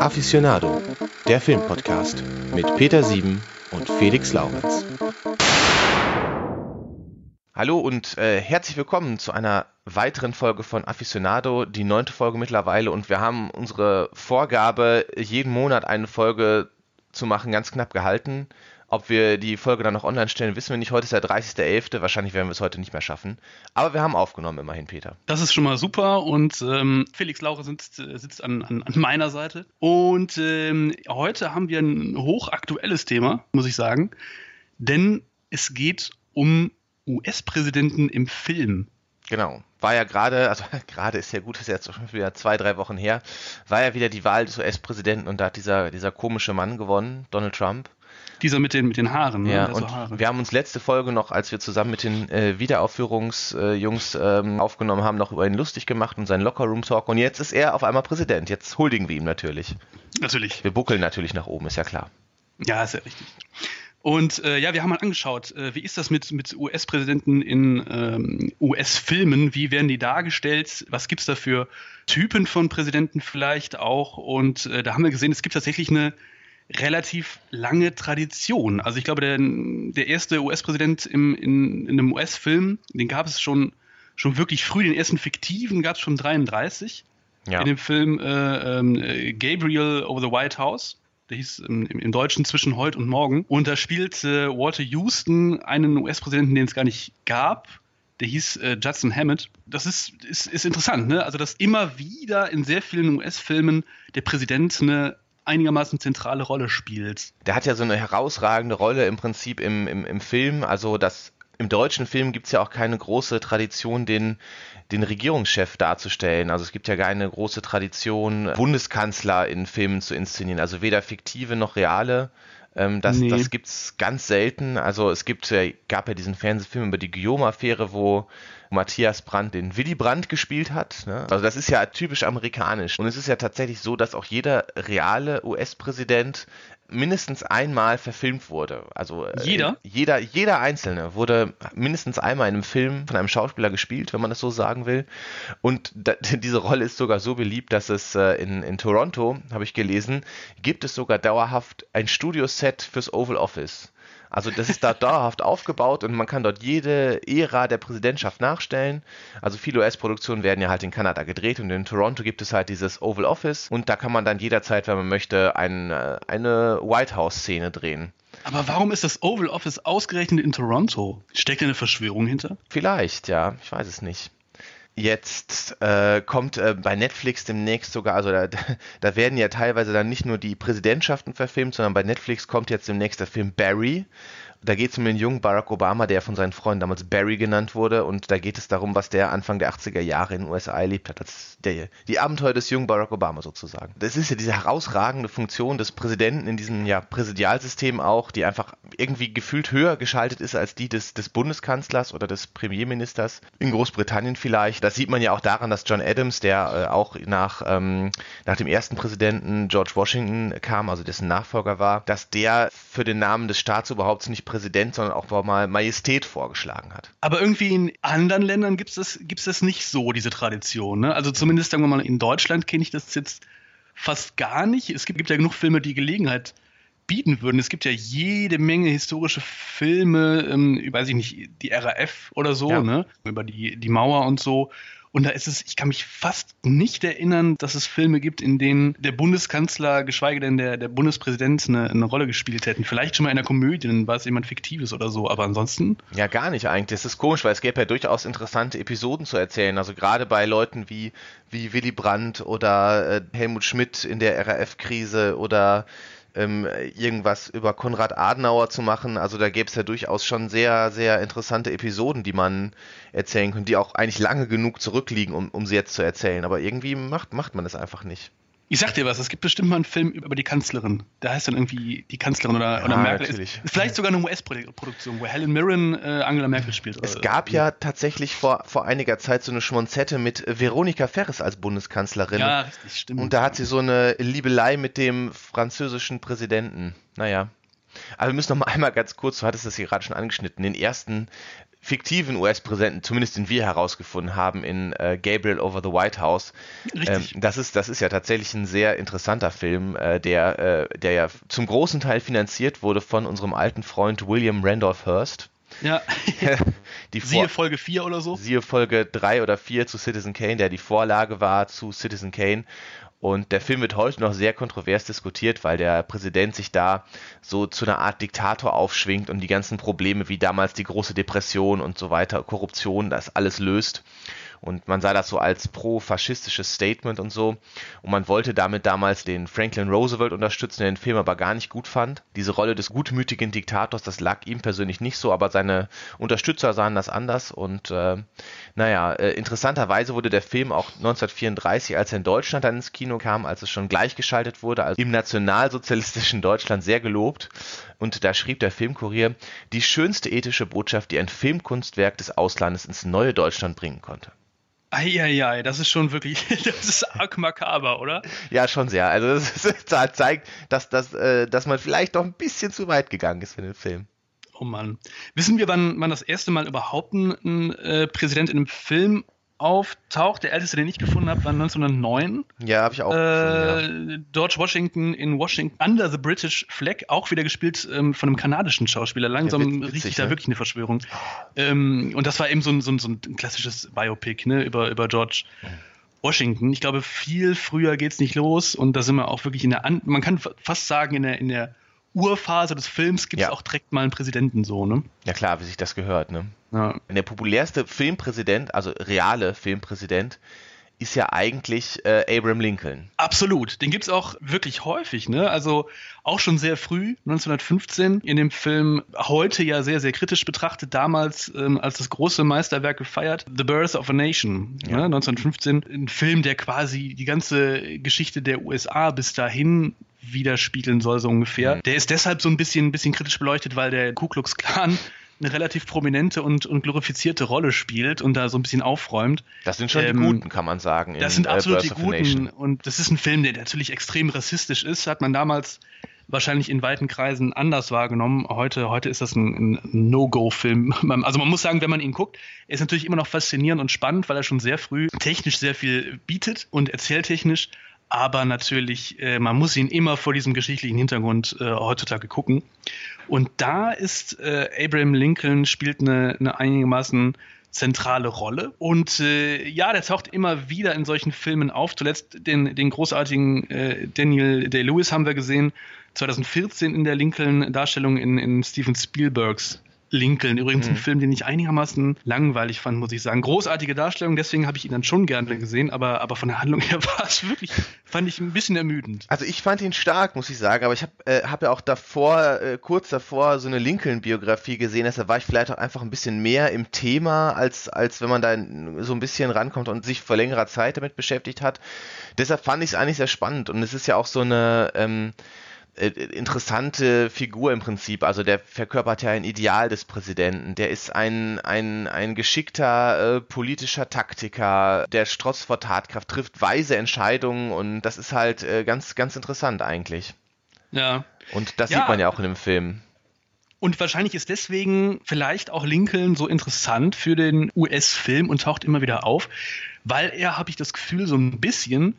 Aficionado, der Filmpodcast mit Peter Sieben und Felix Laurenz. Hallo und äh, herzlich willkommen zu einer weiteren Folge von Aficionado, die neunte Folge mittlerweile und wir haben unsere Vorgabe, jeden Monat eine Folge zu machen, ganz knapp gehalten. Ob wir die Folge dann noch online stellen, wissen wir nicht. Heute ist der 30.11. Wahrscheinlich werden wir es heute nicht mehr schaffen. Aber wir haben aufgenommen, immerhin, Peter. Das ist schon mal super. Und ähm, Felix Laure sitzt, äh, sitzt an, an, an, meiner Seite. Und ähm, heute haben wir ein hochaktuelles Thema, muss ich sagen. Denn es geht um US-Präsidenten im Film. Genau. War ja gerade, also gerade ist ja gut, ist ja jetzt schon wieder zwei, drei Wochen her, war ja wieder die Wahl des US-Präsidenten und da hat dieser, dieser komische Mann gewonnen, Donald Trump. Dieser mit den, mit den Haaren. Ne? Ja, ne? und so Haare. wir haben uns letzte Folge noch, als wir zusammen mit den äh, Wiederaufführungsjungs äh, ähm, aufgenommen haben, noch über ihn lustig gemacht und seinen Lockerroom-Talk. Und jetzt ist er auf einmal Präsident. Jetzt huldigen wir ihm natürlich. Natürlich. Wir buckeln natürlich nach oben, ist ja klar. Ja, ist ja richtig. Und äh, ja, wir haben mal angeschaut, äh, wie ist das mit, mit US-Präsidenten in ähm, US-Filmen? Wie werden die dargestellt? Was gibt es da für Typen von Präsidenten vielleicht auch? Und äh, da haben wir gesehen, es gibt tatsächlich eine relativ lange Tradition. Also ich glaube, der, der erste US-Präsident in, in einem US-Film, den gab es schon, schon wirklich früh. Den ersten fiktiven gab es schon 33. Ja. In dem Film äh, äh, Gabriel over the White House. Der hieß im, im, Deutschen zwischen heute und morgen. Und da spielt äh, Walter Houston einen US-Präsidenten, den es gar nicht gab. Der hieß äh, Judson Hammett. Das ist, ist, ist interessant, ne? Also, dass immer wieder in sehr vielen US-Filmen der Präsident eine einigermaßen zentrale Rolle spielt. Der hat ja so eine herausragende Rolle im Prinzip im, im, im Film. Also das im deutschen Film gibt es ja auch keine große Tradition, den, den Regierungschef darzustellen. Also es gibt ja keine große Tradition, Bundeskanzler in Filmen zu inszenieren. Also weder fiktive noch reale. Ähm, das nee. das gibt es ganz selten. Also es gibt, gab ja diesen Fernsehfilm über die Guillaume-Affäre, wo Matthias Brandt den Willy Brandt gespielt hat. Ne? Also das ist ja typisch amerikanisch. Und es ist ja tatsächlich so, dass auch jeder reale US-Präsident mindestens einmal verfilmt wurde. Also äh, jeder? Jeder, jeder einzelne wurde mindestens einmal in einem Film von einem Schauspieler gespielt, wenn man das so sagen will. Und da, diese Rolle ist sogar so beliebt, dass es äh, in, in Toronto, habe ich gelesen, gibt es sogar dauerhaft ein Studioset fürs Oval Office. Also das ist da dauerhaft aufgebaut und man kann dort jede Ära der Präsidentschaft nachstellen. Also viele US-Produktionen werden ja halt in Kanada gedreht und in Toronto gibt es halt dieses Oval Office und da kann man dann jederzeit, wenn man möchte, ein, äh, eine White House-Szene drehen. Aber warum ist das Oval Office ausgerechnet in Toronto? Steckt da eine Verschwörung hinter? Vielleicht, ja. Ich weiß es nicht. Jetzt äh, kommt äh, bei Netflix demnächst sogar, also da, da werden ja teilweise dann nicht nur die Präsidentschaften verfilmt, sondern bei Netflix kommt jetzt demnächst der Film Barry. Da geht es um den jungen Barack Obama, der von seinen Freunden damals Barry genannt wurde. Und da geht es darum, was der Anfang der 80er Jahre in den USA erlebt hat. Das der, die Abenteuer des jungen Barack Obama sozusagen. Das ist ja diese herausragende Funktion des Präsidenten in diesem ja, Präsidialsystem auch, die einfach irgendwie gefühlt höher geschaltet ist als die des, des Bundeskanzlers oder des Premierministers. In Großbritannien vielleicht. Das sieht man ja auch daran, dass John Adams, der äh, auch nach, ähm, nach dem ersten Präsidenten George Washington kam, also dessen Nachfolger war, dass der für den Namen des Staatsoberhaupts nicht Präsident, sondern auch mal Majestät vorgeschlagen hat. Aber irgendwie in anderen Ländern gibt es das, gibt's das nicht so, diese Tradition. Ne? Also zumindest, sagen wir mal, in Deutschland kenne ich das jetzt fast gar nicht. Es gibt, gibt ja genug Filme, die Gelegenheit bieten würden. Es gibt ja jede Menge historische Filme, ähm, weiß ich nicht, die RAF oder so, ja. ne? über die, die Mauer und so. Und da ist es, ich kann mich fast nicht erinnern, dass es Filme gibt, in denen der Bundeskanzler, geschweige denn der, der Bundespräsident eine, eine Rolle gespielt hätten. Vielleicht schon mal in einer Komödie, dann war es jemand Fiktives oder so, aber ansonsten. Ja, gar nicht eigentlich. Das ist komisch, weil es gäbe ja durchaus interessante Episoden zu erzählen. Also gerade bei Leuten wie, wie Willy Brandt oder äh, Helmut Schmidt in der RAF-Krise oder ähm, irgendwas über Konrad Adenauer zu machen. Also da gäbe es ja durchaus schon sehr, sehr interessante Episoden, die man erzählen könnte, die auch eigentlich lange genug zurückliegen, um, um sie jetzt zu erzählen. Aber irgendwie macht, macht man das einfach nicht. Ich sag dir was, es gibt bestimmt mal einen Film über die Kanzlerin. Da heißt dann irgendwie die Kanzlerin oder, ja, oder Merkel. Natürlich. Ist vielleicht sogar eine US-Produktion, wo Helen Mirren äh, Angela Merkel spielt. Es gab ja tatsächlich vor, vor einiger Zeit so eine Schmonzette mit Veronika Ferres als Bundeskanzlerin. Ja, richtig, stimmt. Und da hat sie so eine Liebelei mit dem französischen Präsidenten. Naja. Aber wir müssen noch mal einmal ganz kurz, du hattest das hier gerade schon angeschnitten, den ersten fiktiven US-Präsidenten, zumindest den wir herausgefunden haben in äh, Gabriel Over the White House. Richtig. Ähm, das, ist, das ist ja tatsächlich ein sehr interessanter Film, äh, der, äh, der ja zum großen Teil finanziert wurde von unserem alten Freund William Randolph Hearst. Ja. die siehe Folge 4 oder so. Siehe Folge 3 oder 4 zu Citizen Kane, der die Vorlage war zu Citizen Kane. Und der Film wird heute noch sehr kontrovers diskutiert, weil der Präsident sich da so zu einer Art Diktator aufschwingt und die ganzen Probleme wie damals die große Depression und so weiter, Korruption, das alles löst. Und man sah das so als pro-faschistisches Statement und so. Und man wollte damit damals den Franklin Roosevelt unterstützen, der den Film aber gar nicht gut fand. Diese Rolle des gutmütigen Diktators, das lag ihm persönlich nicht so, aber seine Unterstützer sahen das anders. Und äh, naja, äh, interessanterweise wurde der Film auch 1934, als er in Deutschland dann ins Kino kam, als es schon gleichgeschaltet wurde, also im nationalsozialistischen Deutschland sehr gelobt. Und da schrieb der Filmkurier, die schönste ethische Botschaft, die ein Filmkunstwerk des Auslandes ins neue Deutschland bringen konnte. Eieiei, das ist schon wirklich, das ist arg makaber, oder? Ja, schon sehr. Also das, zeigt, dass, dass, äh, dass man vielleicht doch ein bisschen zu weit gegangen ist für den Film. Oh Mann. Wissen wir, wann, wann das erste Mal überhaupt ein äh, Präsident in einem Film auftaucht. Der älteste, den ich gefunden habe, war 1909. Ja, habe ich auch. Äh, gefunden, ja. George Washington in Washington Under the British Flag, auch wieder gespielt ähm, von einem kanadischen Schauspieler. Langsam ja, riecht sich da ne? wirklich eine Verschwörung. Ähm, und das war eben so ein, so ein, so ein klassisches Biopic ne, über, über George. Washington. Ich glaube, viel früher geht es nicht los und da sind wir auch wirklich in der, An man kann fast sagen, in der, in der Urphase des Films gibt es ja. auch direkt mal einen Präsidenten so, ne? Ja klar, wie sich das gehört, ne? Ja. Der populärste Filmpräsident, also reale Filmpräsident, ist ja eigentlich äh, Abraham Lincoln. Absolut, den gibt es auch wirklich häufig, ne? Also auch schon sehr früh, 1915, in dem Film heute ja sehr, sehr kritisch betrachtet, damals ähm, als das große Meisterwerk gefeiert, The Birth of a Nation, ja. ne? 1915, ein Film, der quasi die ganze Geschichte der USA bis dahin widerspiegeln soll, so ungefähr. Mhm. Der ist deshalb so ein bisschen, ein bisschen kritisch beleuchtet, weil der Ku Klux Klan eine relativ prominente und, und glorifizierte Rolle spielt und da so ein bisschen aufräumt. Das sind schon ähm, die Guten, kann man sagen. Das sind äh, absolut die Guten. Und das ist ein Film, der natürlich extrem rassistisch ist. Hat man damals wahrscheinlich in weiten Kreisen anders wahrgenommen. Heute, heute ist das ein, ein No-Go-Film. Also man muss sagen, wenn man ihn guckt, er ist natürlich immer noch faszinierend und spannend, weil er schon sehr früh technisch sehr viel bietet und erzähltechnisch aber natürlich, äh, man muss ihn immer vor diesem geschichtlichen Hintergrund äh, heutzutage gucken. Und da ist äh, Abraham Lincoln spielt eine, eine einigermaßen zentrale Rolle. Und äh, ja, der taucht immer wieder in solchen Filmen auf. Zuletzt den, den großartigen äh, Daniel Day-Lewis haben wir gesehen, 2014 in der Lincoln-Darstellung in, in Steven Spielbergs Lincoln. Übrigens mhm. ein Film, den ich einigermaßen langweilig fand, muss ich sagen. Großartige Darstellung, deswegen habe ich ihn dann schon gerne gesehen, aber, aber von der Handlung her war es wirklich, fand ich ein bisschen ermüdend. Also ich fand ihn stark, muss ich sagen, aber ich habe äh, hab ja auch davor, äh, kurz davor, so eine Lincoln-Biografie gesehen, deshalb war ich vielleicht auch einfach ein bisschen mehr im Thema, als, als wenn man da so ein bisschen rankommt und sich vor längerer Zeit damit beschäftigt hat. Deshalb fand ich es eigentlich sehr spannend und es ist ja auch so eine... Ähm, äh, interessante Figur im Prinzip. Also der verkörpert ja ein Ideal des Präsidenten. Der ist ein, ein, ein geschickter äh, politischer Taktiker, der strotzt vor Tatkraft, trifft weise Entscheidungen und das ist halt äh, ganz, ganz interessant eigentlich. Ja. Und das ja. sieht man ja auch in dem Film. Und wahrscheinlich ist deswegen vielleicht auch Lincoln so interessant für den US-Film und taucht immer wieder auf, weil er, habe ich das Gefühl, so ein bisschen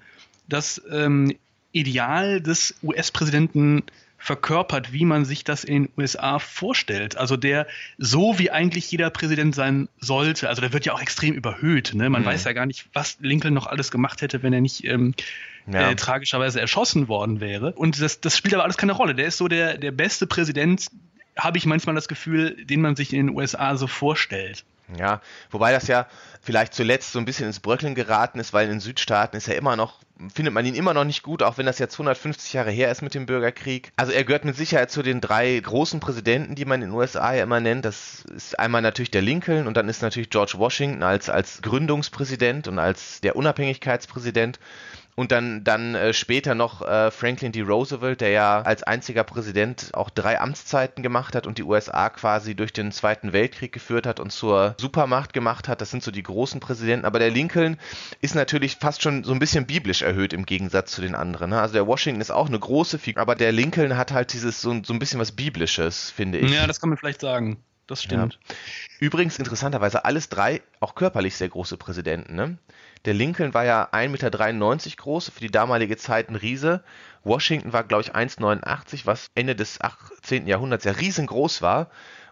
das ähm, Ideal des US-Präsidenten verkörpert, wie man sich das in den USA vorstellt. Also der so wie eigentlich jeder Präsident sein sollte. Also der wird ja auch extrem überhöht. Ne? Man mhm. weiß ja gar nicht, was Lincoln noch alles gemacht hätte, wenn er nicht ähm, ja. äh, tragischerweise erschossen worden wäre. Und das, das spielt aber alles keine Rolle. Der ist so der, der beste Präsident, habe ich manchmal das Gefühl, den man sich in den USA so vorstellt. Ja, wobei das ja vielleicht zuletzt so ein bisschen ins Bröckeln geraten ist, weil in Südstaaten ist er immer noch, findet man ihn immer noch nicht gut, auch wenn das jetzt 150 Jahre her ist mit dem Bürgerkrieg. Also er gehört mit Sicherheit zu den drei großen Präsidenten, die man in den USA ja immer nennt. Das ist einmal natürlich der Lincoln und dann ist natürlich George Washington als, als Gründungspräsident und als der Unabhängigkeitspräsident. Und dann, dann äh, später noch äh, Franklin D. Roosevelt, der ja als einziger Präsident auch drei Amtszeiten gemacht hat und die USA quasi durch den Zweiten Weltkrieg geführt hat und zur Supermacht gemacht hat. Das sind so die großen Präsidenten. Aber der Lincoln ist natürlich fast schon so ein bisschen biblisch erhöht im Gegensatz zu den anderen. Ne? Also der Washington ist auch eine große Figur, aber der Lincoln hat halt dieses so, so ein bisschen was Biblisches, finde ich. Ja, das kann man vielleicht sagen das stimmt. Ja. Übrigens interessanterweise alles drei auch körperlich sehr große Präsidenten. Ne? Der Lincoln war ja 1,93 Meter groß, für die damalige Zeit ein Riese. Washington war, glaube ich, 1,89, was Ende des 18. Jahrhunderts ja riesengroß war.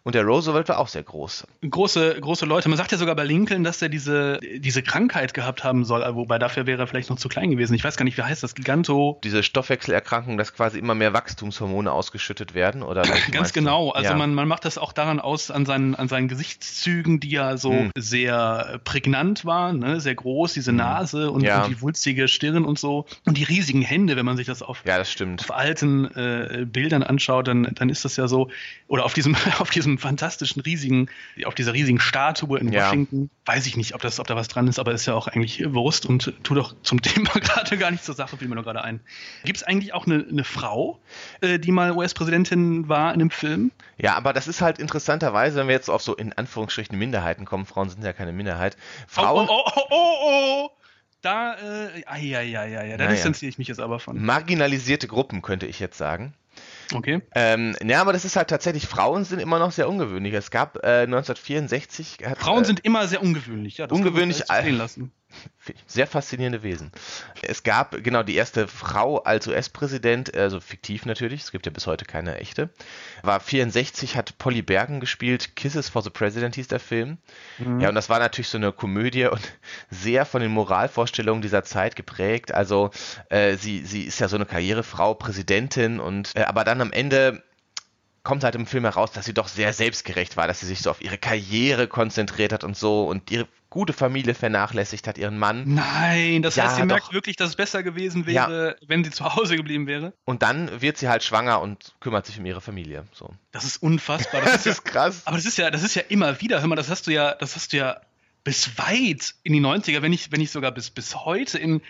Und der Roosevelt war auch sehr groß. Große, große Leute. Man sagt ja sogar bei Lincoln, dass er diese, diese Krankheit gehabt haben soll, wobei dafür wäre er vielleicht noch zu klein gewesen. Ich weiß gar nicht, wie heißt das? Giganto. Diese Stoffwechselerkrankung, dass quasi immer mehr Wachstumshormone ausgeschüttet werden, oder? Ganz genau. Also ja. man, man macht das auch daran aus, an seinen, an seinen Gesichtszügen, die ja so hm. sehr prägnant waren, ne? sehr groß, diese hm. Nase und, ja. und, die wulstige Stirn und so. Und die riesigen Hände, wenn man sich das auf, ja, das auf alten äh, Bildern anschaut, dann, dann ist das ja so, oder auf diesem, auf diesem fantastischen, riesigen, auf dieser riesigen Statue in ja. Washington. Weiß ich nicht, ob, das, ob da was dran ist, aber ist ja auch eigentlich Wurst und tut doch zum Thema gerade gar nicht zur Sache, fiel mir nur gerade ein. Gibt es eigentlich auch eine, eine Frau, äh, die mal US-Präsidentin war in einem Film? Ja, aber das ist halt interessanterweise, wenn wir jetzt auf so in Anführungsstrichen Minderheiten kommen, Frauen sind ja keine Minderheit. Frauen. Oh, oh, oh, oh, oh. Da, äh, ja, ja, ja, ja, da naja. distanziere ich mich jetzt aber von. Marginalisierte Gruppen, könnte ich jetzt sagen. Okay. Ähm, ja, aber das ist halt tatsächlich, Frauen sind immer noch sehr ungewöhnlich. Es gab äh, 1964. Hat, Frauen äh, sind immer sehr ungewöhnlich, ja. Das ungewöhnlich lassen. Sehr faszinierende Wesen. Es gab genau die erste Frau als US-Präsident, also fiktiv natürlich, es gibt ja bis heute keine echte. War 64, hat Polly Bergen gespielt, Kisses for the President hieß der Film. Mhm. Ja, und das war natürlich so eine Komödie und sehr von den Moralvorstellungen dieser Zeit geprägt. Also äh, sie, sie ist ja so eine Karrierefrau, Präsidentin und äh, aber dann am Ende kommt halt im Film heraus, dass sie doch sehr selbstgerecht war, dass sie sich so auf ihre Karriere konzentriert hat und so und ihre gute Familie vernachlässigt hat, ihren Mann. Nein, das ja, heißt, sie doch. merkt wirklich, dass es besser gewesen wäre, ja. wenn sie zu Hause geblieben wäre. Und dann wird sie halt schwanger und kümmert sich um ihre Familie. So. Das ist unfassbar. Das, das ist, ja, krass. Aber das ist ja, das ist ja immer wieder. Hör mal, das hast du ja, das hast du ja bis weit in die 90er, wenn nicht, wenn nicht sogar bis, bis heute in,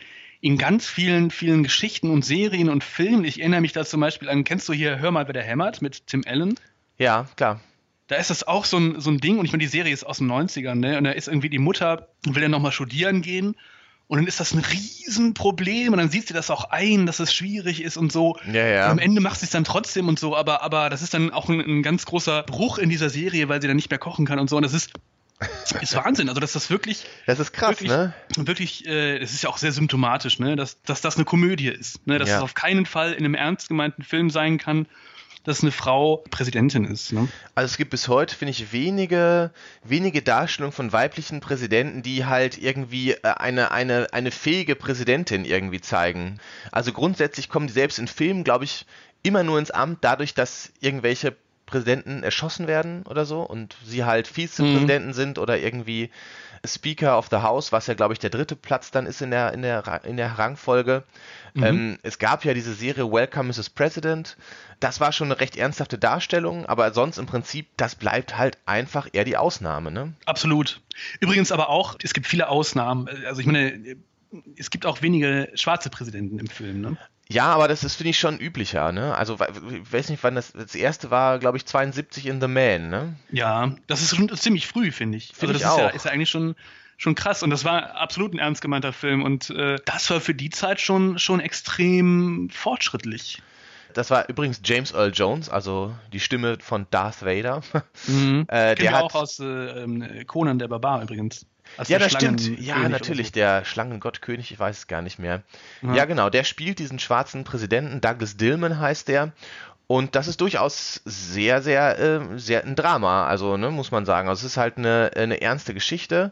in ganz vielen, vielen Geschichten und Serien und Filmen. Ich erinnere mich da zum Beispiel an, kennst du hier Hör mal, wer der hämmert mit Tim Allen? Ja, klar. Da ist das auch so ein, so ein Ding, und ich meine, die Serie ist aus den 90ern, ne? Und da ist irgendwie die Mutter, will ja nochmal studieren gehen. Und dann ist das ein Riesenproblem und dann sieht sie das auch ein, dass es schwierig ist und so. Ja, ja. Und am Ende macht sie es dann trotzdem und so, aber, aber das ist dann auch ein, ein, ganz großer Bruch in dieser Serie, weil sie dann nicht mehr kochen kann und so. Und das ist, ist Wahnsinn. Also, dass das wirklich. Das ist krass, wirklich, ne? Wirklich, äh, das ist ja auch sehr symptomatisch, ne? Dass, dass das eine Komödie ist. Ne? Dass ja. es auf keinen Fall in einem ernst gemeinten Film sein kann dass eine Frau Präsidentin ist. Ne? Also es gibt bis heute, finde ich, wenige, wenige Darstellungen von weiblichen Präsidenten, die halt irgendwie äh, eine, eine, eine fähige Präsidentin irgendwie zeigen. Also grundsätzlich kommen die selbst in Filmen, glaube ich, immer nur ins Amt dadurch, dass irgendwelche Präsidenten erschossen werden oder so und sie halt Vizepräsidenten mhm. sind oder irgendwie Speaker of the House, was ja, glaube ich, der dritte Platz dann ist in der, in der, in der Rangfolge. Mhm. Ähm, es gab ja diese Serie Welcome Mrs. President. Das war schon eine recht ernsthafte Darstellung, aber sonst im Prinzip, das bleibt halt einfach eher die Ausnahme, ne? Absolut. Übrigens aber auch, es gibt viele Ausnahmen. Also ich meine, es gibt auch wenige schwarze Präsidenten im Film, ne? Ja, aber das ist, finde ich, schon üblicher, ne? Also, ich weiß nicht, wann das, das erste war, glaube ich, 72 in The Man, ne? Ja, das ist schon ziemlich früh, finde ich. Find also, das ist ja, ist ja eigentlich schon, schon krass und das war absolut ein ernst gemeinter Film und äh, das war für die Zeit schon, schon extrem fortschrittlich. Das war übrigens James Earl Jones, also die Stimme von Darth Vader. Mhm. äh, der hat, auch aus äh, ähm, Conan der Barbar übrigens. Also ja, das stimmt. Ja, natürlich, der Schlangengott-König, ich weiß es gar nicht mehr. Ja. ja. genau, der spielt diesen schwarzen Präsidenten, Douglas Dillman heißt der. Und das ist durchaus sehr, sehr, äh, sehr ein Drama, also ne, muss man sagen. Also es ist halt eine, eine ernste Geschichte.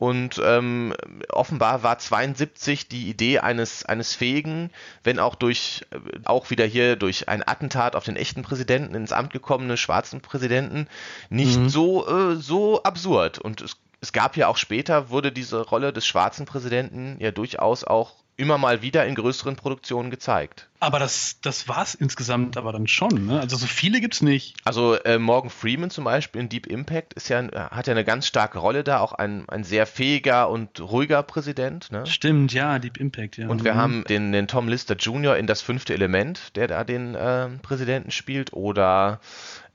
Und ähm, offenbar war 72 die Idee eines, eines fähigen, wenn auch durch, äh, auch wieder hier durch ein Attentat auf den echten Präsidenten ins Amt gekommene schwarzen Präsidenten, nicht mhm. so, äh, so absurd. Und es es gab ja auch später, wurde diese Rolle des schwarzen Präsidenten ja durchaus auch immer mal wieder in größeren Produktionen gezeigt. Aber das, das war es insgesamt aber dann schon, ne? Also so viele gibt es nicht. Also äh, Morgan Freeman zum Beispiel in Deep Impact ist ja, hat ja eine ganz starke Rolle da, auch ein, ein sehr fähiger und ruhiger Präsident. Ne? Stimmt, ja, Deep Impact, ja. Und wir mhm. haben den, den Tom Lister Jr. in das fünfte Element, der da den äh, Präsidenten spielt, oder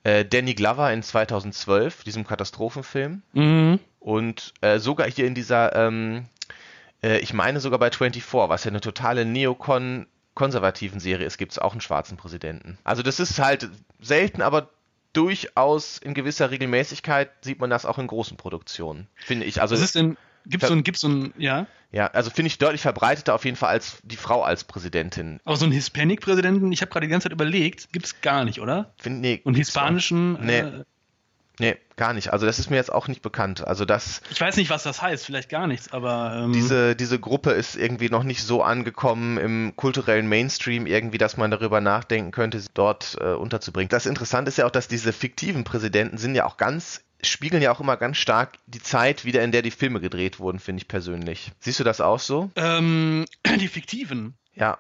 äh, Danny Glover in 2012, diesem Katastrophenfilm. Mhm. Und äh, sogar hier in dieser, ähm, äh, ich meine sogar bei 24, was ja eine totale Neokon konservativen Serie ist, gibt es auch einen schwarzen Präsidenten. Also das ist halt selten, aber durchaus in gewisser Regelmäßigkeit sieht man das auch in großen Produktionen, finde ich. Also Was ist denn, gibt so ein, gibt's so ein, ja? Ja, also finde ich deutlich verbreiteter auf jeden Fall als die Frau als Präsidentin. Aber so einen Hispanic-Präsidenten, ich habe gerade die ganze Zeit überlegt, gibt es gar nicht, oder? Find, nee, Und hispanischen, Nee. äh, Nee, gar nicht. Also das ist mir jetzt auch nicht bekannt. Also das, ich weiß nicht, was das heißt, vielleicht gar nichts, aber ähm, diese, diese Gruppe ist irgendwie noch nicht so angekommen im kulturellen Mainstream, irgendwie, dass man darüber nachdenken könnte, sie dort äh, unterzubringen. Das Interessante ist ja auch, dass diese fiktiven Präsidenten sind ja auch ganz, spiegeln ja auch immer ganz stark die Zeit wieder, in der die Filme gedreht wurden, finde ich persönlich. Siehst du das auch so? ähm, die fiktiven. Ja,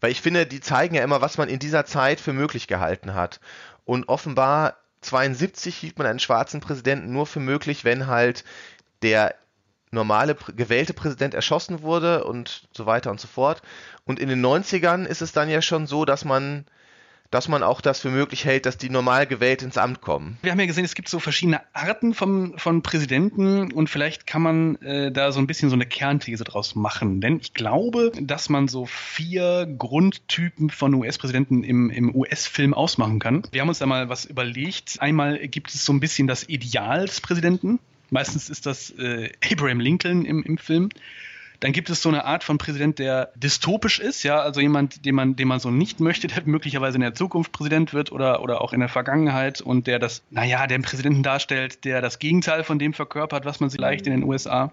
weil ich finde, die zeigen ja immer, was man in dieser Zeit für möglich gehalten hat. Und offenbar 72 hielt man einen schwarzen Präsidenten nur für möglich, wenn halt der normale gewählte Präsident erschossen wurde und so weiter und so fort. Und in den 90ern ist es dann ja schon so, dass man dass man auch das für möglich hält, dass die normal gewählt ins Amt kommen. Wir haben ja gesehen, es gibt so verschiedene Arten vom, von Präsidenten und vielleicht kann man äh, da so ein bisschen so eine Kernthese draus machen. Denn ich glaube, dass man so vier Grundtypen von US-Präsidenten im, im US-Film ausmachen kann. Wir haben uns da mal was überlegt. Einmal gibt es so ein bisschen das Ideal des Präsidenten. Meistens ist das äh, Abraham Lincoln im, im Film. Dann gibt es so eine Art von Präsident, der dystopisch ist, ja, also jemand, den man, den man so nicht möchte, der möglicherweise in der Zukunft Präsident wird oder, oder auch in der Vergangenheit und der das, naja, den Präsidenten darstellt, der das Gegenteil von dem verkörpert, was man vielleicht in den USA.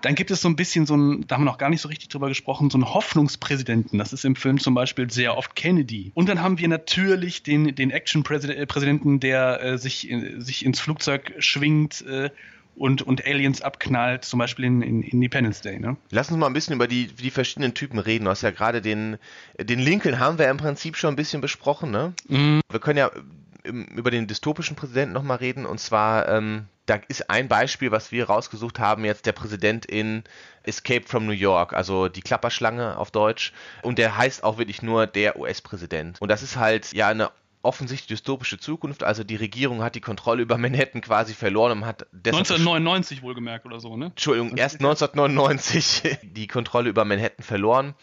Dann gibt es so ein bisschen so ein, da haben wir noch gar nicht so richtig drüber gesprochen, so einen Hoffnungspräsidenten. Das ist im Film zum Beispiel sehr oft Kennedy. Und dann haben wir natürlich den, den Action-Präsidenten, der äh, sich, äh, sich ins Flugzeug schwingt äh, und, und Aliens abknallt, zum Beispiel in, in Independence Day. Ne? Lass uns mal ein bisschen über die, die verschiedenen Typen reden. Du hast ja gerade den, den Lincoln haben wir im Prinzip schon ein bisschen besprochen, ne? Wir können ja über den dystopischen Präsidenten nochmal reden. Und zwar, ähm, da ist ein Beispiel, was wir rausgesucht haben, jetzt der Präsident in Escape from New York, also die Klapperschlange auf Deutsch. Und der heißt auch wirklich nur der US-Präsident. Und das ist halt ja eine offensichtlich dystopische Zukunft. Also die Regierung hat die Kontrolle über Manhattan quasi verloren und hat deshalb 1999 wohlgemerkt oder so, ne? Entschuldigung, erst 1999 die Kontrolle über Manhattan verloren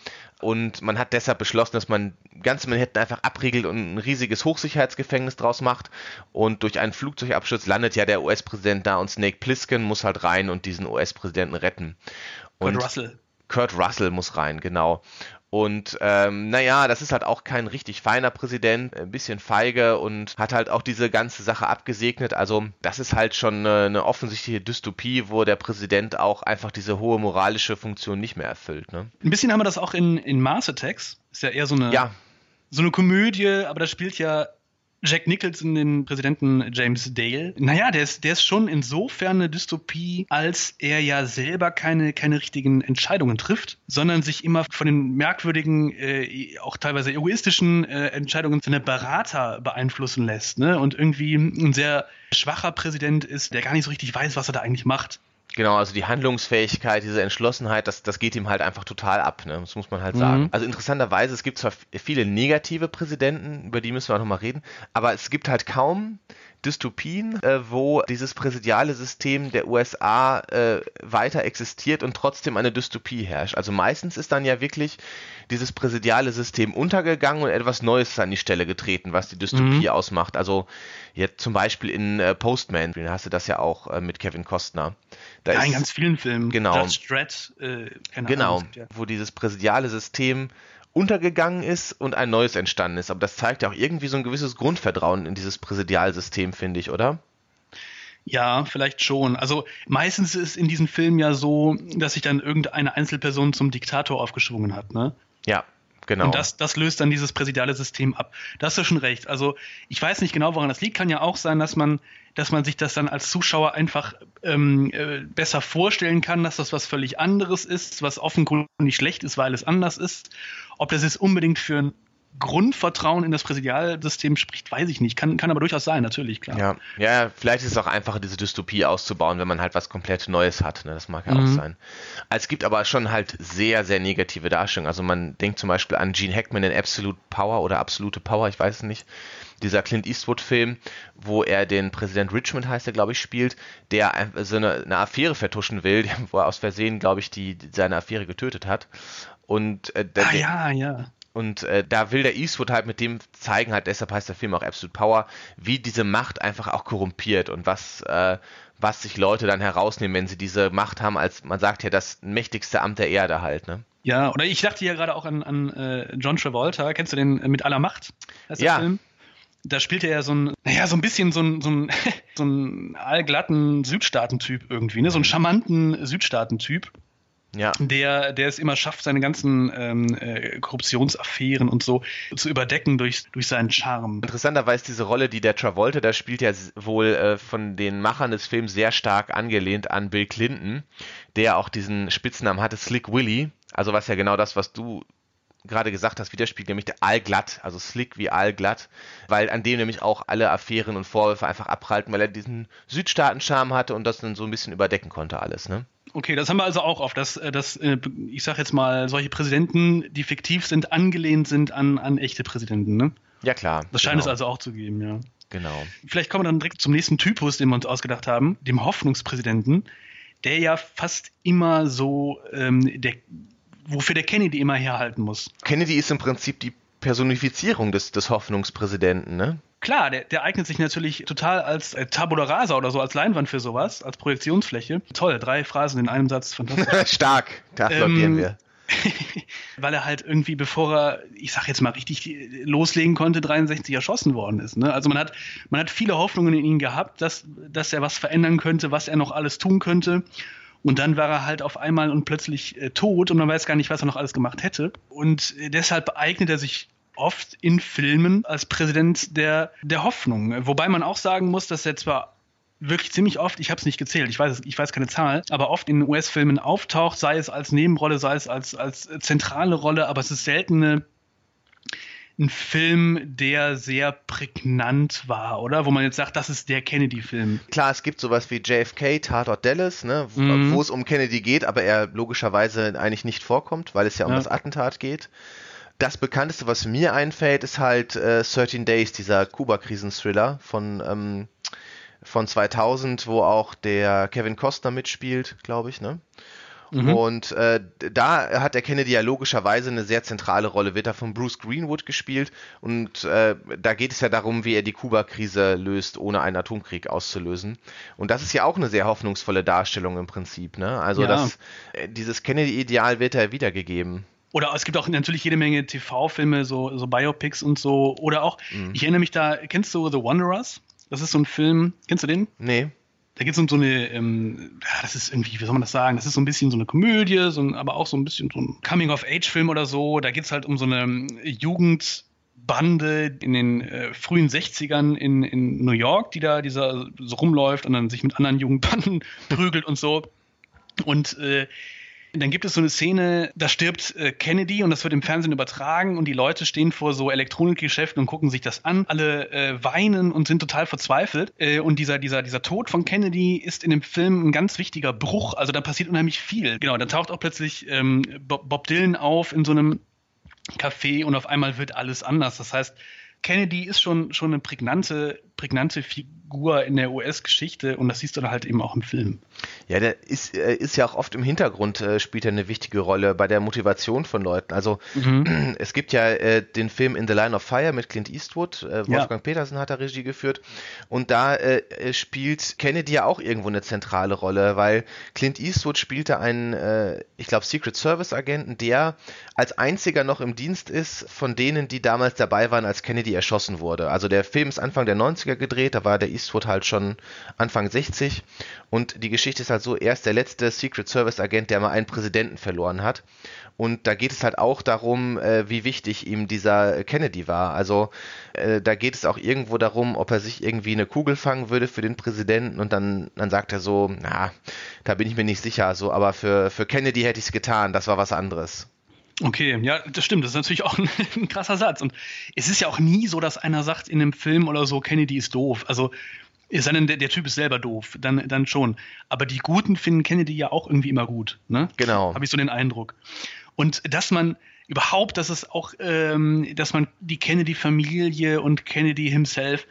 und man hat deshalb beschlossen, dass man ganz Manhattan einfach abriegelt und ein riesiges Hochsicherheitsgefängnis draus macht und durch einen Flugzeugabsturz landet ja der US-Präsident da und Snake Plissken muss halt rein und diesen US-Präsidenten retten. Kurt Und Russell. Kurt Russell muss rein, genau. Und ähm, naja, das ist halt auch kein richtig feiner Präsident, ein bisschen feige und hat halt auch diese ganze Sache abgesegnet. Also das ist halt schon eine, eine offensichtliche Dystopie, wo der Präsident auch einfach diese hohe moralische Funktion nicht mehr erfüllt. Ne? Ein bisschen haben wir das auch in, in Mars Attacks. Ist ja eher so eine, Ja, so eine Komödie, aber da spielt ja Jack Nicholson den Präsidenten James Dale. Naja, der ist, der ist schon insofern eine Dystopie, als er ja selber keine, keine richtigen Entscheidungen trifft, sondern sich immer von den merkwürdigen, äh, auch teilweise egoistischen äh, Entscheidungen seiner Berater beeinflussen lässt. Ne? Und irgendwie ein sehr schwacher Präsident ist, der gar nicht so richtig weiß, was er da eigentlich macht. Genau, also die Handlungsfähigkeit, diese Entschlossenheit, das, das geht ihm halt einfach total ab, ne? Das muss man halt Mhm. sagen. Also interessanterweise, es gibt zwar viele negative Präsidenten, über die müssen wir auch nochmal reden, aber es gibt halt kaum Dystopien, äh, wo dieses präsidiale System der USA äh, weiter existiert und trotzdem eine Dystopie herrscht. Also meistens ist dann ja wirklich dieses präsidiale System untergegangen und etwas Neues ist an die Stelle getreten, was die Dystopie Mhm. ausmacht. Also jetzt zum Beispiel in äh, Postman, da hast du das ja auch äh, mit Kevin Costner. Da Ja, ist- in ganz vielen Filmen. Genau. Judge Dredd, äh, Genau, Ahnung. ja- wo dieses präsidiale System untergegangen ist und ein neues entstanden ist. Aber das zeigt ja auch irgendwie so ein gewisses Grundvertrauen in dieses Präsidialsystem, finde ich, oder? Ja, vielleicht schon. Also meistens ist in diesen Filmen ja so, dass sich dann irgendeine Einzelperson zum Diktator aufgeschwungen hat, ne? Ja, genau. Und das, das löst dann dieses präsidiale System ab. Da hast du schon recht. Also ich weiß nicht genau, woran das liegt. Kann ja auch sein, dass man, dass man sich das dann als Zuschauer einfach ähm, äh, besser vorstellen kann, dass das was völlig anderes ist, was offenkundig schlecht ist, weil es anders ist. Ob das jetzt unbedingt für ein Grundvertrauen in das Präsidialsystem spricht, weiß ich nicht. Kann, kann aber durchaus sein, natürlich, klar. ja, ja, vielleicht ist es auch einfacher, diese Dystopie auszubauen, wenn man halt was komplett Neues hat. Ne? Das mag ja auch Mhm. sein. Es gibt aber schon halt sehr, sehr negative Darstellungen. Also man denkt zum Beispiel an Gene Hackman in Absolute Power oder Absolute Power, ich weiß es nicht. Dieser Clint Eastwood-Film, wo er den Präsident Richmond heißt er, glaube ich, spielt, der so eine, eine Affäre vertuschen will, wo er aus Versehen, glaube ich, die, seine Affäre getötet hat. Und, äh, Ah ja, ja. Und äh, da will der Eastwood halt mit dem zeigen, halt, deshalb heißt der Film auch Absolute Power, wie diese Macht einfach auch korrumpiert und was, äh, was sich Leute dann herausnehmen, wenn sie diese Macht haben, als man sagt ja, das mächtigste Amt der Erde halt, ne? Ja, oder ich dachte ja gerade auch an, an äh, John Travolta. Kennst du den äh, mit aller Macht? ja. Film? Da spielte er so ein, naja, so ein bisschen so ein, so ein, so ein allglatten Südstaatentyp irgendwie, ne? So einen charmanten Südstaatentyp. Ja. Der, der es immer schafft, seine ganzen ähm, äh, Korruptionsaffären und so zu überdecken durch, durch seinen Charme. Interessanterweise diese Rolle, die der Travolta da spielt, ja wohl äh, von den Machern des Films sehr stark angelehnt an Bill Clinton, der auch diesen Spitznamen hatte, Slick Willy. Also was ja genau das, was du gerade gesagt hast, widerspiegelt, nämlich der allglatt, also slick wie allglatt, weil an dem nämlich auch alle Affären und Vorwürfe einfach abprallten, weil er diesen Südstaaten-Charme hatte und das dann so ein bisschen überdecken konnte alles, ne? Okay, das haben wir also auch oft, dass, äh, dass äh, ich sag jetzt mal, solche Präsidenten, die fiktiv sind, angelehnt sind an, an echte Präsidenten, ne? Ja, klar. Das scheint genau. es also auch zu geben, ja. Genau. Vielleicht kommen wir dann direkt zum nächsten Typus, den wir uns ausgedacht haben, dem Hoffnungspräsidenten, der ja fast immer so ähm, der wofür der Kennedy immer herhalten muss. Kennedy ist im Prinzip die Personifizierung des, des Hoffnungspräsidenten, ne? Klar, der, der eignet sich natürlich total als äh, Tabula Rasa oder so, als Leinwand für sowas, als Projektionsfläche. Toll, drei Phrasen in einem Satz, fantastisch. Stark, da applaudieren ähm, wir. weil er halt irgendwie, bevor er, ich sag jetzt mal richtig loslegen konnte, 63 erschossen worden ist. Ne? Also man hat, man hat viele Hoffnungen in ihn gehabt, dass, dass er was verändern könnte, was er noch alles tun könnte. Und dann war er halt auf einmal und plötzlich äh, tot und man weiß gar nicht, was er noch alles gemacht hätte. Und äh, deshalb eignet er sich oft in Filmen als Präsident der, der Hoffnung. Wobei man auch sagen muss, dass er zwar wirklich ziemlich oft, ich habe es nicht gezählt, ich weiß, ich weiß keine Zahl, aber oft in US-Filmen auftaucht, sei es als Nebenrolle, sei es als, als zentrale Rolle, aber es ist selten eine ein Film, der sehr prägnant war, oder? Wo man jetzt sagt, das ist der Kennedy-Film. Klar, es gibt sowas wie JFK, Tatort Dallas, ne? wo, mhm. wo es um Kennedy geht, aber er logischerweise eigentlich nicht vorkommt, weil es ja um ja. das Attentat geht. Das bekannteste, was mir einfällt, ist halt äh, 13 Days, dieser Kuba-Krisen-Thriller von, ähm, von 2000, wo auch der Kevin Costner mitspielt, glaube ich, ne? Mhm. Und äh, da hat der Kennedy ja logischerweise eine sehr zentrale Rolle, wird er von Bruce Greenwood gespielt. Und äh, da geht es ja darum, wie er die Kuba-Krise löst, ohne einen Atomkrieg auszulösen. Und das ist ja auch eine sehr hoffnungsvolle Darstellung im Prinzip. Ne? Also ja. das, äh, dieses Kennedy-Ideal wird ja wiedergegeben. Oder es gibt auch natürlich jede Menge TV-Filme, so, so Biopics und so. Oder auch, mhm. ich erinnere mich da, kennst du The Wanderers? Das ist so ein Film, kennst du den? Nee da geht es um so eine, ähm, ja, das ist irgendwie, wie soll man das sagen? Das ist so ein bisschen so eine Komödie, so ein, aber auch so ein bisschen so ein Coming-of-Age-Film oder so. Da geht es halt um so eine ähm, Jugendbande in den äh, frühen 60ern in, in New York, die da dieser so rumläuft und dann sich mit anderen Jugendbanden prügelt und so. Und äh, dann gibt es so eine Szene, da stirbt äh, Kennedy und das wird im Fernsehen übertragen und die Leute stehen vor so Elektronikgeschäften und gucken sich das an. Alle äh, weinen und sind total verzweifelt. Äh, und dieser, dieser, dieser Tod von Kennedy ist in dem Film ein ganz wichtiger Bruch. Also da passiert unheimlich viel. Genau, dann taucht auch plötzlich ähm, Bob Dylan auf in so einem Café und auf einmal wird alles anders. Das heißt, Kennedy ist schon, schon eine prägnante, prägnante Figur in der US-Geschichte und das siehst du dann halt eben auch im Film. Ja, der ist, äh, ist ja auch oft im Hintergrund, äh, spielt er eine wichtige Rolle bei der Motivation von Leuten. Also mhm. es gibt ja äh, den Film In the Line of Fire mit Clint Eastwood, äh, Wolfgang ja. Petersen hat da Regie geführt und da äh, spielt Kennedy ja auch irgendwo eine zentrale Rolle, weil Clint Eastwood spielte einen, äh, ich glaube, Secret Service Agenten, der als einziger noch im Dienst ist von denen, die damals dabei waren, als Kennedy erschossen wurde. Also der Film ist Anfang der 90er gedreht, da war der Eastwood halt schon Anfang 60 und die Geschichte ist halt so, er ist der letzte Secret Service Agent, der mal einen Präsidenten verloren hat. Und da geht es halt auch darum, äh, wie wichtig ihm dieser Kennedy war. Also äh, da geht es auch irgendwo darum, ob er sich irgendwie eine Kugel fangen würde für den Präsidenten und dann, dann sagt er so, na, da bin ich mir nicht sicher, so, aber für, für Kennedy hätte ich es getan, das war was anderes. Okay, ja, das stimmt. Das ist natürlich auch ein, ein, krasser Satz. Und es ist ja auch nie so, dass einer sagt in einem Film oder so, Kennedy ist doof. Also, es sei denn, der, der Typ ist selber doof, dann, dann schon. Aber die Guten finden Kennedy ja auch irgendwie immer gut. Ne? Genau. Habe ich so den Eindruck. Und dass man überhaupt, dass es auch, ähm, dass man die Kennedy-Familie und Kennedy himself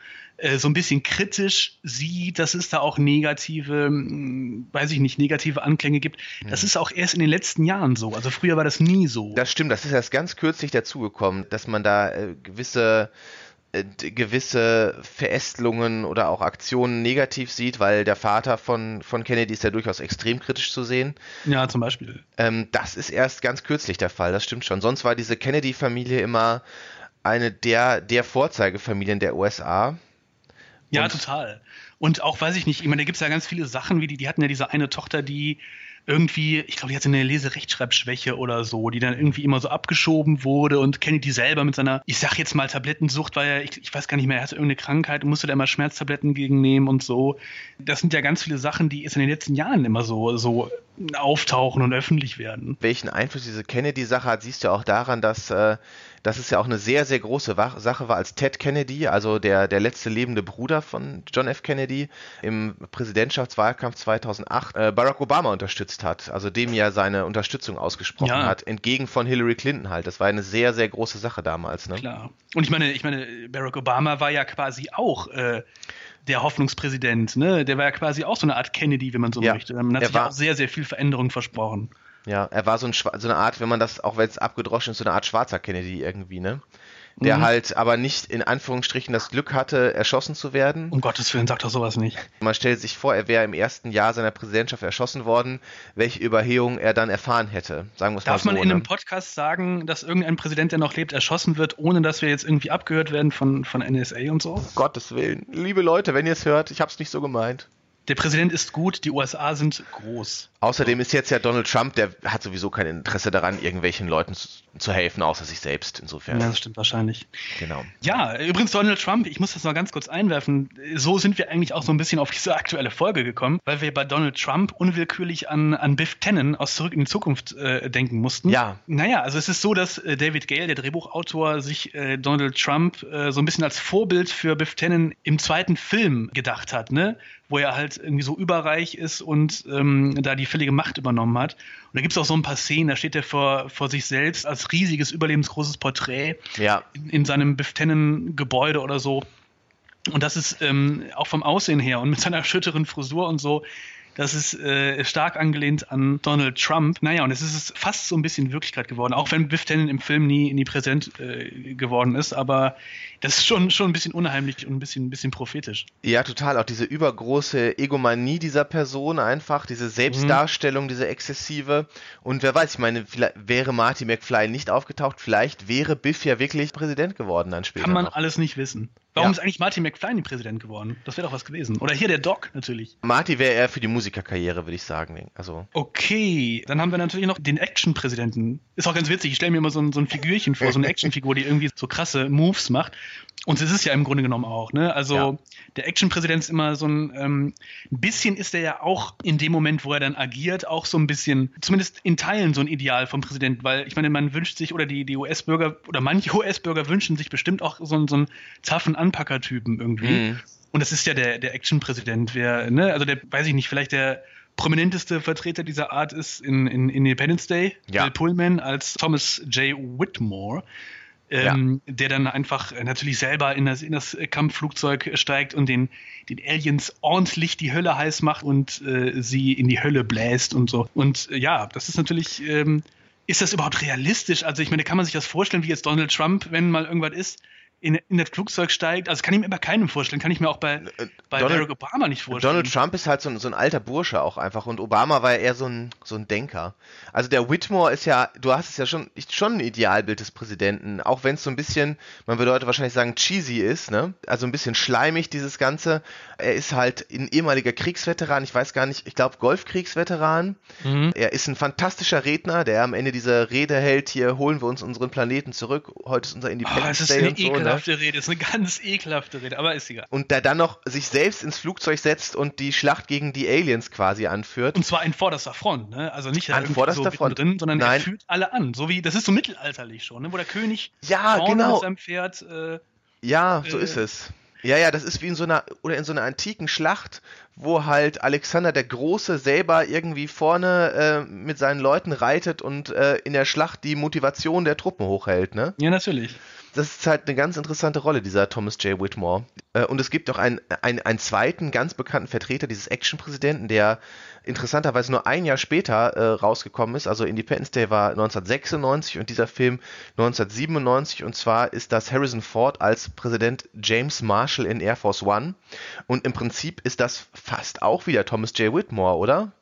so ein bisschen kritisch sieht, dass es da auch negative, hm, weiß ich nicht, negative Anklänge gibt. Das ist auch erst in den letzten Jahren so. Also früher war das nie so. Das stimmt, das ist erst ganz kürzlich dazugekommen, dass man da äh, gewisse äh, gewisse Verästelungen oder auch Aktionen negativ sieht, weil der Vater von, von Kennedy ist ja durchaus extrem kritisch zu sehen. Ja, zum Beispiel. Ähm, das ist erst ganz kürzlich der Fall, das stimmt schon. Sonst war diese Kennedy-Familie immer eine der, der Vorzeigefamilien der USA. Ja, Und total. Und auch, weiß ich nicht, ich meine, da gibt es ja ganz viele Sachen, wie die, die hatten ja diese eine Tochter, die irgendwie, ich glaube, die hatte eine Leserechtschreibschwäche oder so, die dann irgendwie immer so abgeschoben wurde und Kennedy selber mit seiner, ich sag jetzt mal Tablettensucht, weil er, ich, ich weiß gar nicht mehr, er hatte irgendeine Krankheit und musste da immer Schmerztabletten gegen nehmen und so. Das sind ja ganz viele Sachen, die jetzt in den letzten Jahren immer so, so auftauchen und öffentlich werden. Welchen Einfluss diese Kennedy-Sache hat, siehst du auch daran, dass äh, dass es ja auch eine sehr, sehr große Sache war, als Ted Kennedy, also der, der letzte lebende Bruder von John F. Kennedy, im Präsidentschaftswahlkampf 2008 äh, Barack Obama unterstützt hat, also dem ja seine Unterstützung ausgesprochen ja. hat, entgegen von Hillary Clinton halt. Das war eine sehr, sehr große Sache damals. Ne? Klar. Und ich meine, ich meine, Barack Obama war ja quasi auch äh, der Hoffnungspräsident, ne? Der war ja quasi auch so eine Art Kennedy, wenn man so ja, möchte. Man hat sich war, auch sehr, sehr viel Veränderung versprochen. Ja, er war so, ein, so eine Art, wenn man das, auch wenn es abgedroschen ist, so eine Art schwarzer Kennedy irgendwie, ne? Der mhm. halt aber nicht in Anführungsstrichen das Glück hatte, erschossen zu werden. Um Gottes Willen, sagt doch sowas nicht. Man stellt sich vor, er wäre im ersten Jahr seiner Präsidentschaft erschossen worden, welche Überhehung er dann erfahren hätte. Sagen wir Darf mal so, man in ne? einem Podcast sagen, dass irgendein Präsident, der noch lebt, erschossen wird, ohne dass wir jetzt irgendwie abgehört werden von, von NSA und so? Um Gottes Willen. Liebe Leute, wenn ihr es hört, ich hab's nicht so gemeint der Präsident ist gut, die USA sind groß. Außerdem ist jetzt ja Donald Trump, der hat sowieso kein Interesse daran, irgendwelchen Leuten zu, zu helfen, außer sich selbst. Insofern. Ja, das stimmt wahrscheinlich. Genau. Ja, übrigens Donald Trump, ich muss das mal ganz kurz einwerfen. So sind wir eigentlich auch so ein bisschen auf diese aktuelle Folge gekommen, weil wir bei Donald Trump unwillkürlich an, an Biff Tannen aus Zurück in die Zukunft äh, denken mussten. Ja. Naja, also es ist so, dass äh, David Gale, der Drehbuchautor, sich äh, Donald Trump äh, so ein bisschen als Vorbild für Biff Tannen im zweiten Film gedacht hat, ne? Wo er halt irgendwie so überreich ist und ähm, da die völlige Macht übernommen hat. Und da gibt es auch so ein paar Szenen, da steht er vor, vor sich selbst als riesiges, überlebensgroßes Porträt ja. in, in seinem Biftennen-Gebäude oder so. Und das ist ähm, auch vom Aussehen her und mit seiner schütteren Frisur und so das ist äh, stark angelehnt an Donald Trump. Naja, und es ist fast so ein bisschen Wirklichkeit geworden, auch wenn Biff Tannen im Film nie, nie präsent äh, geworden ist. Aber das ist schon, schon ein bisschen unheimlich und ein bisschen, ein bisschen prophetisch. Ja, total. Auch diese übergroße Egomanie dieser Person einfach, diese Selbstdarstellung, mhm. diese exzessive. Und wer weiß, ich meine, wäre Marty McFly nicht aufgetaucht, vielleicht wäre Biff ja wirklich Präsident geworden dann später. Kann man noch. alles nicht wissen. Warum ja. ist eigentlich Marty McFly nie Präsident geworden? Das wäre doch was gewesen. Oder hier der Doc natürlich. Marty wäre eher für die Musikerkarriere, würde ich sagen. Also. Okay, dann haben wir natürlich noch den Action-Präsidenten. Ist auch ganz witzig. Ich stelle mir immer so ein, so ein Figürchen vor, so eine Actionfigur, die irgendwie so krasse Moves macht. Und es ist ja im Grunde genommen auch, ne? Also ja. der Action-Präsident ist immer so ein, ähm, ein bisschen ist er ja auch in dem Moment, wo er dann agiert, auch so ein bisschen, zumindest in Teilen so ein Ideal vom Präsidenten, weil ich meine, man wünscht sich, oder die, die US-Bürger, oder manche US-Bürger wünschen sich bestimmt auch so, so einen zaffen Anpackertypen irgendwie. Mhm. Und das ist ja der, der Action-Präsident, wer, ne? Also der, weiß ich nicht, vielleicht der prominenteste Vertreter dieser Art ist in, in Independence Day, ja. Bill Pullman als Thomas J. Whitmore ähm, ja. der dann einfach äh, natürlich selber in das, in das Kampfflugzeug steigt und den, den Aliens ordentlich die Hölle heiß macht und äh, sie in die Hölle bläst und so. Und äh, ja, das ist natürlich. Ähm, ist das überhaupt realistisch? Also ich meine, kann man sich das vorstellen, wie jetzt Donald Trump, wenn mal irgendwas ist, in, in das Flugzeug steigt. Also kann ich mir bei keinem vorstellen. Kann ich mir auch bei, äh, bei Donald, Barack Obama nicht vorstellen. Donald Trump ist halt so ein, so ein alter Bursche auch einfach und Obama war ja eher so ein, so ein Denker. Also der Whitmore ist ja, du hast es ja schon, schon ein Idealbild des Präsidenten, auch wenn es so ein bisschen, man würde heute wahrscheinlich sagen, cheesy ist, ne? Also ein bisschen schleimig, dieses Ganze. Er ist halt ein ehemaliger Kriegsveteran, ich weiß gar nicht, ich glaube Golfkriegsveteran. Mhm. Er ist ein fantastischer Redner, der am Ende dieser Rede hält, hier holen wir uns unseren Planeten zurück, heute ist unser Independence oh, Day und so. Ne? Ekelhafte Rede, ist eine ganz ekelhafte Rede, aber ist egal. Und der dann noch sich selbst ins Flugzeug setzt und die Schlacht gegen die Aliens quasi anführt. Und zwar in vorderster Front, ne? Also nicht an vorderster so Front drin, sondern Nein. er führt alle an. So wie, das ist so mittelalterlich schon, ne? Wo der König ja, genau. mit seinem Pferd. Äh, ja, so äh, ist es. Ja, ja, das ist wie in so einer oder in so einer antiken Schlacht, wo halt Alexander der Große selber irgendwie vorne äh, mit seinen Leuten reitet und äh, in der Schlacht die Motivation der Truppen hochhält, ne? Ja, natürlich. das ist halt eine ganz interessante Rolle, dieser Thomas J. Whitmore. Äh, und es gibt auch einen, einen, einen zweiten ganz bekannten Vertreter dieses Action-Präsidenten, der interessanterweise nur ein Jahr später äh, rausgekommen ist. Also Independence Day war 1996 und dieser Film 1997. Und zwar ist das Harrison Ford als Präsident James Marshall in Air Force One. Und im Prinzip ist das fast auch wieder Thomas J. Whitmore, oder?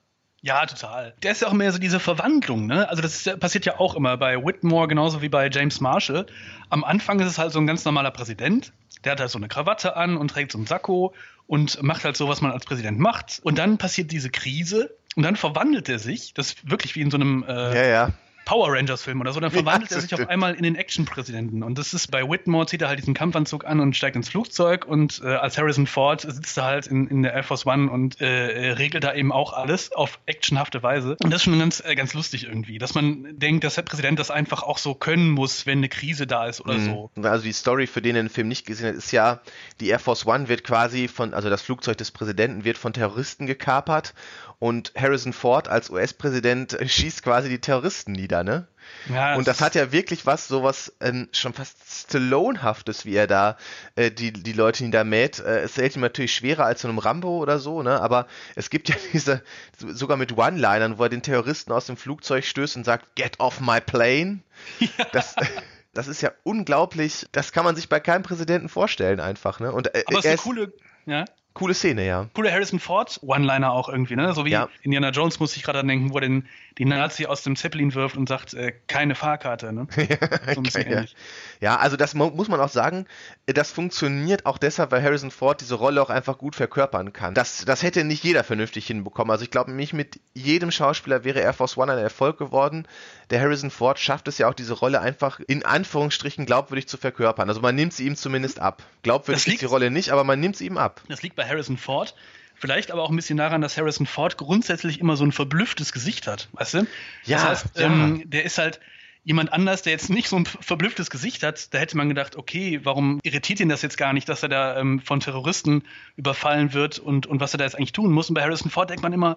Ja, total. Der ist ja auch mehr so diese Verwandlung, ne? Also das ist, passiert ja auch immer bei Whitmore genauso wie bei James Marshall. Am Anfang ist es halt so ein ganz normaler Präsident. Der hat halt so eine Krawatte an und trägt so einen Sakko und macht halt so, was man als Präsident macht. Und dann passiert diese Krise und dann verwandelt er sich. Das ist wirklich wie in so einem äh, Ja, ja. Power Rangers Film oder so, dann verwandelt Ja, er sich das auf einmal in den Action-Präsidenten. Und das ist bei Whitmore, zieht er halt diesen Kampfanzug an und steigt ins Flugzeug und äh, als Harrison Ford sitzt er halt in, in der Air Force One und äh, äh, regelt da eben auch alles auf actionhafte Weise. Und das ist schon ganz, äh, ganz lustig irgendwie, dass man denkt, dass der Präsident das einfach auch so können muss, wenn eine Krise da ist oder so. Mhm. Also die Story, für den den Film nicht gesehen hat, ist ja, die Air Force One wird quasi von, also das Flugzeug des Präsidenten wird von Terroristen gekapert und Harrison Ford als US-Präsident schießt quasi die Terroristen nieder, ne? Ja, Und das hat ja wirklich was, sowas ähm, schon fast Stallone-haftes, wie er da äh, die, die Leute niedermäht. Äh, es fällt ihm natürlich schwerer als so einem Rambo oder so, ne? Aber es gibt ja diese, sogar mit One-Linern, wo er den Terroristen aus dem Flugzeug stößt und sagt, get off my plane. Das, das ist ja unglaublich. Das kann man sich bei keinem Präsidenten vorstellen, einfach, ne? Und äh, aber es ist eine coole, ja, coole Szene, ja. coole Harrison Ford One-Liner auch irgendwie, ne? So wie Ja. Indiana Jones muss ich gerade dran denken, wo den, die Nazi aus dem Zeppelin wirft und sagt, äh, keine Fahrkarte, ne? So ein bisschen ja. ja, also das mu- muss man auch sagen, das funktioniert auch deshalb, weil Harrison Ford diese Rolle auch einfach gut verkörpern kann. Das, das hätte nicht jeder vernünftig hinbekommen. Also ich glaube, nicht mit jedem Schauspieler wäre Air Force One ein Erfolg geworden. Der Harrison Ford schafft es ja auch, diese Rolle einfach in Anführungsstrichen glaubwürdig zu verkörpern. Also man nimmt sie ihm zumindest ab. Glaubwürdig Das ist liegt- die Rolle nicht, aber man nimmt sie ihm ab. Das liegt bei Harrison Ford. Vielleicht aber auch ein bisschen daran, dass Harrison Ford grundsätzlich immer so ein verblüfftes Gesicht hat, weißt du? Ja, das heißt, ja. ähm, der ist halt jemand anders, der jetzt nicht so ein verblüfftes Gesicht hat. Da hätte man gedacht, okay, warum irritiert ihn das jetzt gar nicht, dass er da ähm, von Terroristen überfallen wird und, und was er da jetzt eigentlich tun muss. Und bei Harrison Ford denkt man immer,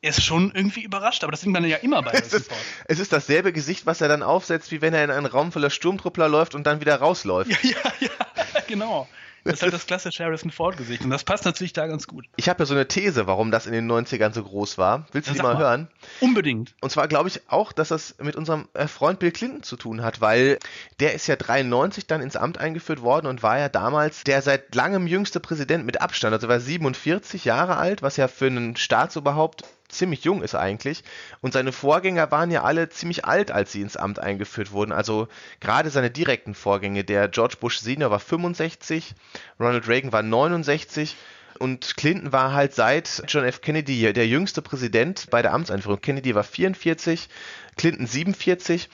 er ist schon irgendwie überrascht, aber das denkt man ja immer bei Es Harrison ist, Ford. es ist dasselbe Gesicht, was er dann aufsetzt, wie wenn er in einen Raum voller Sturmtruppler läuft und dann wieder rausläuft. Ja, ja, ja, genau. Das ist halt das klassische Harrison Ford-Gesicht. Und das passt natürlich da ganz gut. Ich habe ja so eine These, warum das in den 90ern so groß war. Willst du Ja, die mal mal. hören? Unbedingt. Und zwar glaube ich auch, dass das mit unserem äh, Freund Bill Clinton zu tun hat, weil der ist ja 93 dann ins Amt eingeführt worden und war ja damals der seit langem jüngste Präsident mit Abstand. Also war 47 Jahre alt, was ja für einen Staatsoberhaupt ziemlich jung ist eigentlich. Und seine Vorgänger waren ja alle ziemlich alt, als sie ins Amt eingeführt wurden. Also gerade seine direkten Vorgänge. Der George Bush Senior war 65, Ronald Reagan war 69 und Clinton war halt seit John F. Kennedy der jüngste Präsident bei der Amtseinführung. Kennedy war 44, Clinton 47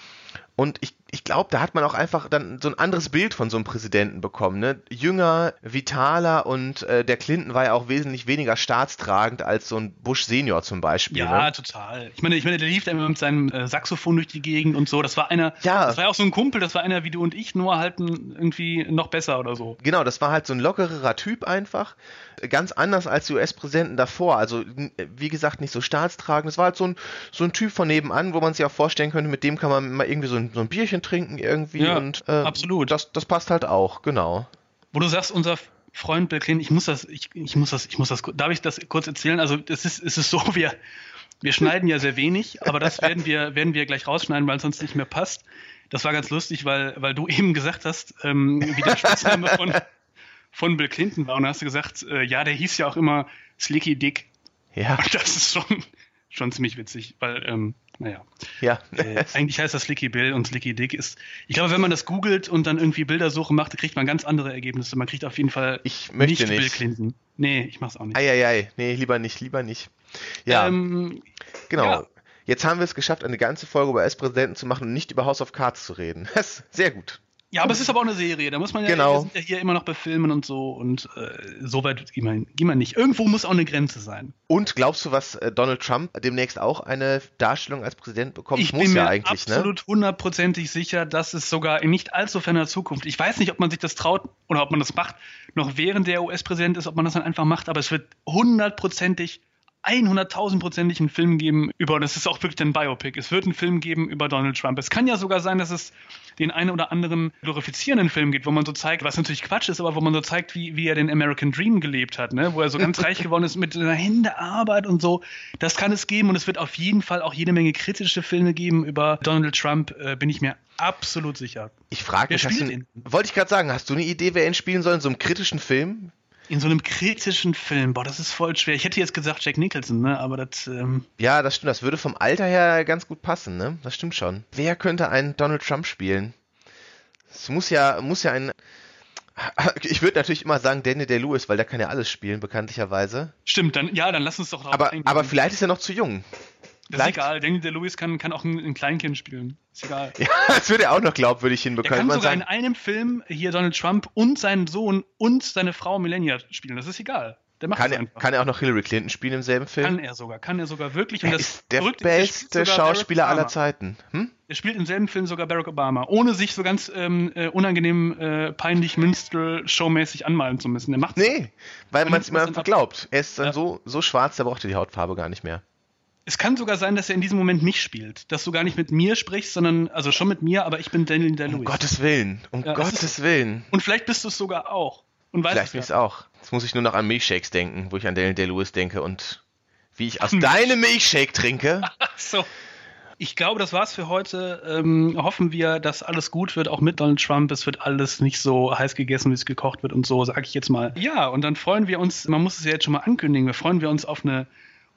und ich, ich glaube, da hat man auch einfach dann so ein anderes Bild von so einem Präsidenten bekommen. Ne? Jünger, vitaler und äh, der Clinton war ja auch wesentlich weniger staatstragend als so ein Bush Senior zum Beispiel. Ja, ne? total. Ich meine, ich meine, der lief da immer mit seinem äh, Saxophon durch die Gegend und so. Das war einer, Ja. das war ja auch so ein Kumpel, das war einer wie du und ich, nur halt ein, irgendwie noch besser oder so. Genau, das war halt so ein lockerer Typ einfach. Ganz anders als die US-Präsidenten davor. Also, wie gesagt, nicht so staatstragend. Es war halt so ein, so ein Typ von nebenan, wo man sich auch vorstellen könnte, mit dem kann man mal irgendwie so ein, so ein Bierchen trinken irgendwie. Ja, und, äh, absolut. Das, das passt halt auch, genau. Wo du sagst, unser Freund Bill Clinton, ich muss das, ich, ich muss das, ich muss das, darf ich das kurz erzählen? Also es ist, es ist so, wir, wir schneiden ja sehr wenig, aber das werden wir, werden wir gleich rausschneiden, weil es sonst nicht mehr passt. Das war ganz lustig, weil, weil du eben gesagt hast, ähm, wie der Spitzname von, von Bill Clinton war. Und da hast du gesagt, äh, ja, der hieß ja auch immer Slicky Dick. Ja, Und das ist schon, schon ziemlich witzig, weil, ähm, naja. ja. Äh, eigentlich heißt das Slicky Bill und Slicky Dick ist. Ich glaube, wenn man das googelt und dann irgendwie Bildersuche macht, kriegt man ganz andere Ergebnisse. Man kriegt auf jeden Fall Ich möchte Bill nicht. Clinton. Nee, ich mach's auch nicht. Eieiei, nee, lieber nicht, lieber nicht. Ja, Ähm, genau. ja. Jetzt haben wir es geschafft, eine ganze Folge über US-Präsidenten zu machen und nicht über House of Cards zu reden. Das ist sehr gut. Ja, aber es ist aber auch eine Serie. Da muss man ja, Genau. wir sind ja hier immer noch bei Filmen und so und äh, so weit gehen wir, gehen wir nicht. Irgendwo muss auch eine Grenze sein. Und glaubst du, was äh, Donald Trump demnächst auch eine Darstellung als Präsident bekommt? ich Muss bin ja mir eigentlich, ne? absolut hundertprozentig sicher, dass es sogar in nicht allzu ferner Zukunft, ich weiß nicht, ob man sich das traut oder ob man das macht, noch während der US-Präsident ist, ob man das dann einfach macht, aber es wird hundertprozentig 100.000-prozentig einen Film geben über, und das ist auch wirklich ein Biopic, es wird einen Film geben über Donald Trump. Es kann ja sogar sein, dass es den einen oder anderen glorifizierenden Film gibt, wo man so zeigt, was natürlich Quatsch ist, aber wo man so zeigt, wie, wie er den American Dream gelebt hat, ne? wo er so ganz reich geworden ist mit seiner Händearbeit und so. Das kann es geben und es wird auf jeden Fall auch jede Menge kritische Filme geben über Donald Trump, äh, bin ich mir absolut sicher. Ich frage mich, du, wollte ich gerade sagen, hast du eine Idee, wer ihn spielen soll in so einem kritischen Film? In so einem kritischen Film, boah, das ist voll schwer. Ich hätte jetzt gesagt Jack Nicholson, ne? Aber das. Ähm ja, das stimmt. Das würde vom Alter her ganz gut passen, ne? Das stimmt schon. Wer könnte einen Donald Trump spielen? Es muss ja, muss ja ein. Ich würde natürlich immer sagen Daniel Day-Lewis, weil der kann ja alles spielen, bekanntlicherweise. Stimmt, dann ja, dann lass uns doch aber, aber vielleicht ist er noch zu jung. Das ist egal. Danny DeLewis kann, kann auch ein, ein, Kleinkind spielen. Ist egal. Ja, das würde er auch noch glaubwürdig hinbekommen. Er kann sogar in einem Film hier Donald Trump und seinen Sohn und seine Frau Melania spielen. Das ist egal. Der macht kann, er, kann er auch noch Hillary Clinton spielen im selben Film? Kann er sogar, kann er sogar wirklich. Und er das ist der beste Schauspieler aller Zeiten. Hm? Er spielt im selben Film sogar Barack Obama, ohne sich so ganz ähm, äh, unangenehm, äh, peinlich, Minstrel-Showmäßig anmalen zu müssen. Er macht Nee, weil man es ihm einfach glaubt. Er ist dann ja. so, so schwarz, der braucht die Hautfarbe gar nicht mehr. Es kann sogar sein, dass er in diesem Moment mich spielt. Dass du gar nicht mit mir sprichst, sondern, also schon mit mir, aber ich bin Daniel day Um Gottes Willen. Um ja, Gottes Willen. Und vielleicht bist du es sogar auch. Und vielleicht bin ich es auch. Jetzt muss ich nur noch an Milchshakes denken, wo ich an Daniel Day-Lewis denke und wie ich aus deinem Milchshake trinke. Ach so. Ich glaube, das war's für heute. Ähm, hoffen wir, dass alles gut wird, auch mit Donald Trump. Es wird alles nicht so heiß gegessen, wie es gekocht wird und so, sage ich jetzt mal. Ja, und dann freuen wir uns, man muss es ja jetzt schon mal ankündigen, wir freuen wir uns auf eine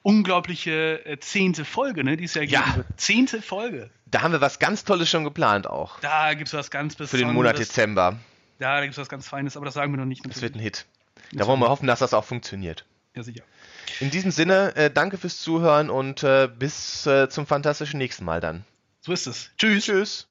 unglaubliche äh, zehnte Folge, ne? Die ist ja, ja. Zehnte Folge. Da haben wir was ganz Tolles schon geplant auch. Da gibt es was ganz Besonderes. Für den Monat Dezember. Ja, da gibt es was ganz Feines, aber das sagen wir noch nicht. Natürlich. Das wird ein Hit. Da wollen wir hoffen, dass das auch funktioniert. Ja, sicher. In diesem Sinne, äh, danke fürs Zuhören und äh, bis äh, zum fantastischen nächsten Mal dann. So ist es. Tschüss. Tschüss.